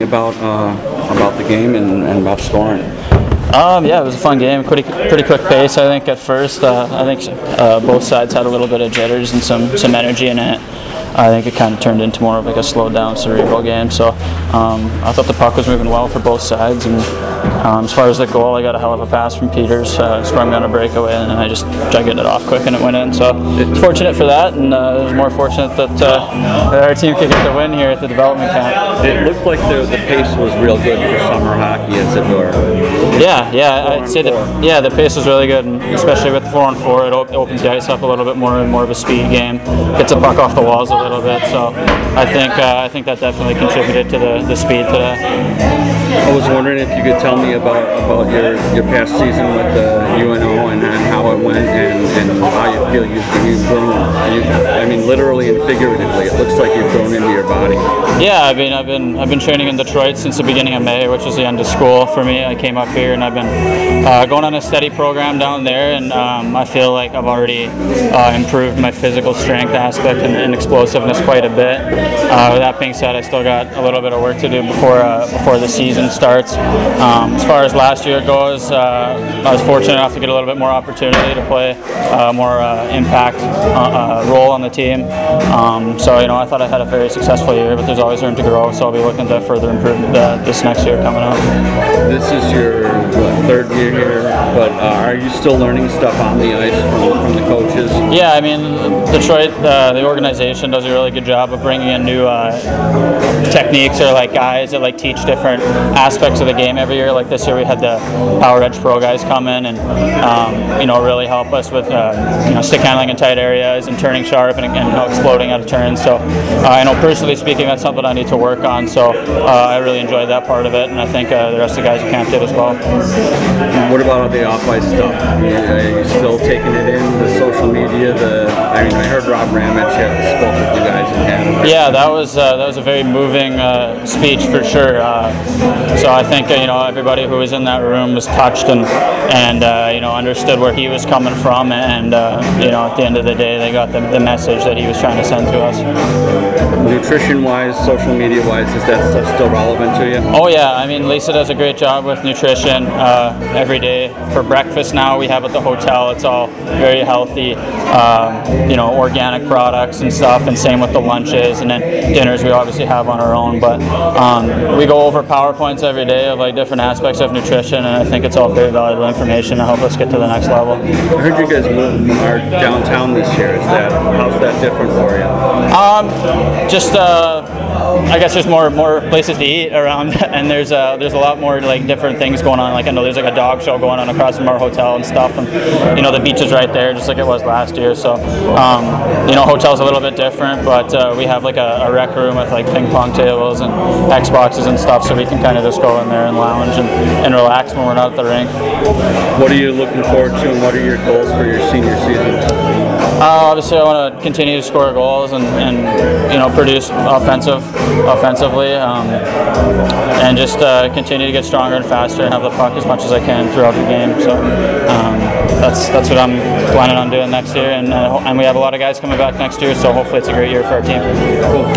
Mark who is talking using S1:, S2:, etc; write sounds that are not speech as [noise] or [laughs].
S1: about uh, about the game and, and about scoring.
S2: Um, yeah, it was a fun game. Pretty pretty quick pace. I think at first. Uh, I think uh, both sides had a little bit of jitters and some some energy in it. I think it kind of turned into more of like a slowed down cerebral game. So um, I thought the puck was moving well for both sides. And um, as far as the goal, I got a hell of a pass from Peters, uh, sprung on a breakaway, and I just tried getting it off quick and it went in. So it's fortunate for that, and uh, it was more fortunate that, uh, that our team could get the win here at the development camp.
S1: It looked like the, the pace was real good for summer hockey, it were.
S2: Yeah, yeah,
S1: Four
S2: I'd say that. Yeah, the pace was really good, and especially with the four on four, it op- opens the ice up a little bit more and more of a speed game. Gets the puck off the walls little bit, so I think uh, I think that definitely contributed to the, the speed today.
S1: I was wondering if you could tell me about, about your, your past season with the UNO and, and it went and, and how you feel you've, you've grown. You, I mean, literally and figuratively, it looks like you've grown into your body.
S2: Yeah, I mean, I've been I've been training in Detroit since the beginning of May, which is the end of school for me. I came up here and I've been uh, going on a steady program down there, and um, I feel like I've already uh, improved my physical strength aspect and, and explosiveness quite a bit. Uh, with that being said, I still got a little bit of work to do before uh, before the season starts. Um, as far as last year goes, uh, I was fortunate enough to get a little bit more opportunity to play a more uh, impact uh, uh, role on the team. Um, so you know, I thought I had a very successful year, but there's always room to grow. So I'll be looking to further improve uh, this next year coming up.
S1: This is your what, third year here, but uh, are you still learning stuff on the ice from, the coaches?
S2: Yeah, I mean, Detroit, uh, the organization does a really good job of bringing in new uh, techniques or like guys that like teach different aspects of the game every year. Like this year, we had the Power Edge Pro guys come in and um, you know really help us with uh, you know stick handling in tight areas and turning sharp and, and you know, exploding out of turns. So uh, I know personally speaking, that's something I need to work on. So uh, I really enjoyed that part of it, and I think uh, the rest of the guys at camp did as well.
S1: What about all the off-ice stuff? Are you, still taking it in social media? The I mean, I heard Rob Ramage had spoke with you guys in Canada.
S2: Yeah, that was uh, that was a very moving uh, speech for sure. Uh, so I think uh, you know everybody who was in that room was touched and and uh, you know understood where he was coming from, and uh, you know at the end of the day they got the, the message that he was trying to send to us.
S1: Nutrition-wise, social media-wise, is that stuff still relevant to you?
S2: Oh yeah, I mean Lisa does a great job with nutrition uh, every day. For breakfast now we have at the hotel, it's all very healthy, um, you know, organic products and stuff, and same with the lunches and then dinners we obviously have on our own. But um, we go over powerpoints every day of like different aspects of nutrition, and I think it's all very valuable information to help us get to the next level.
S1: I heard you guys moved are downtown this year. Is that how's that different for you?
S2: Um, just uh, I guess there's more more places to eat around, [laughs] and there's uh, there's a lot more like different things going on. Like I know there's like a dog show going on across from our hotel and stuff, and you know the beach is right there, just like it was last year. So um, you know hotel's a little bit different, but uh, we have like a, a rec room with like ping pong tables and Xboxes and stuff, so we can kind of just go in there and lounge and, and relax when we're not at the rink.
S1: What are you looking forward to, and what are your goals for your senior season?
S2: Uh, obviously, I want to continue to score goals and, and you know produce offensive offensively, um, and just uh, continue to get stronger and faster and have the puck as much as I can throughout the game. So um, that's that's what I'm planning on doing next year, and uh, and we have a lot of guys coming back next year, so hopefully it's a great year for our team.